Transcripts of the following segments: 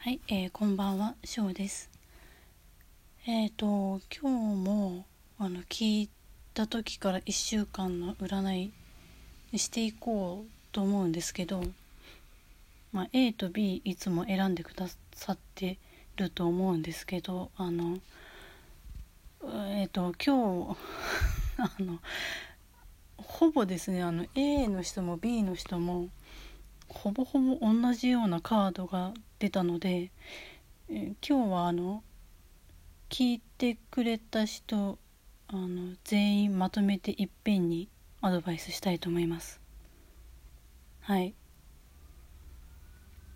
はい、えー、こんばんは、しょうです。えっ、ー、と、今日も、あの、聞いた時から1週間の占いしていこうと思うんですけど、まあ、A と B いつも選んでくださってると思うんですけど、あの、えっ、ー、と、今日、あの、ほぼですね、あの、A の人も B の人も、ほぼほぼ同じようなカードが出たので、え今日はあの聞いてくれた人あの全員まとめていっぺんにアドバイスしたいと思います。はい。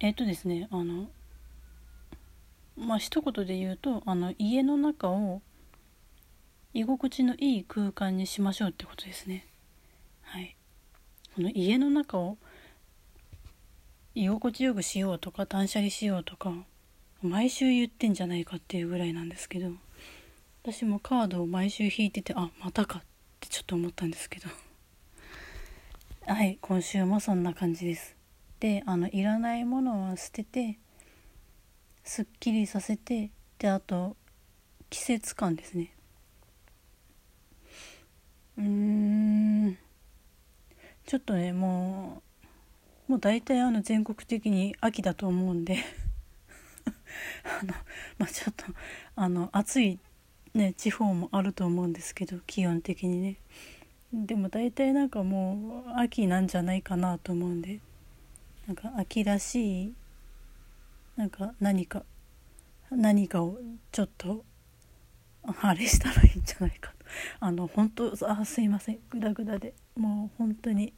えっ、ー、とですねあのまあ一言で言うとあの家の中を居心地のいい空間にしましょうってことですね。はい。この家の中を居心地よくしようとか断捨離しようとか毎週言ってんじゃないかっていうぐらいなんですけど私もカードを毎週引いててあまたかってちょっと思ったんですけど。はい今週もそんな感じです。であのいらないものは捨ててすっきりさせてであと季節感ですね。うーん。ちょっとねもうもう大体あの全国的に秋だと思うんで あのまあちょっとあの暑いね地方もあると思うんですけど気温的にね。でも大体なんかもう秋なんじゃないかなと思うんでなんか秋らしいなんか何か何かをちょっとあれしたらいいんじゃないかと。あの本当あすいません。グダグダで。もう本当に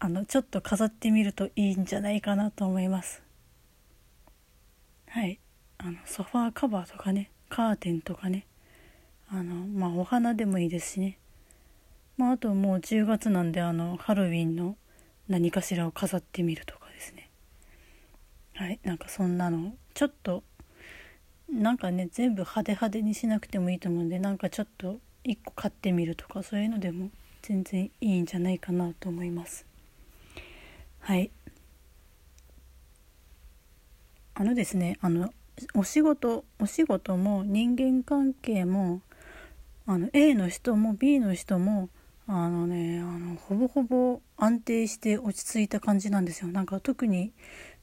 あのちょっと飾ってみるといいんじゃないかなと思います。はい。あのソファーカバーとかねカーテンとかね。あのまあお花でもいいですしね。まああともう10月なんであのハロウィンの何かしらを飾ってみるとかですね。はい。なんかそんなのちょっとなんかね全部派手派手にしなくてもいいと思うんでなんかちょっと1個買ってみるとかそういうのでも全然いいんじゃないかなと思います。はいあのですねあのお仕事お仕事も人間関係もあの A の人も B の人もあのねあのほぼほぼ安定して落ち着いた感じなんですよなんか特に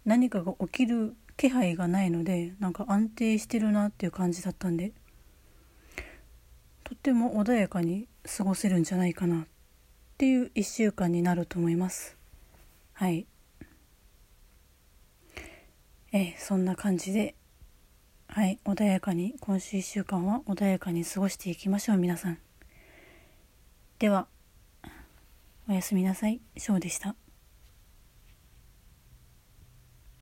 何かが起きる気配がないのでなんか安定してるなっていう感じだったんでとっても穏やかに過ごせるんじゃないかなっていう1週間になると思います。はい。え、そんな感じではい穏やかに今週1週間は穏やかに過ごしていきましょう皆さん。ではおやすみなさい。ショーでした。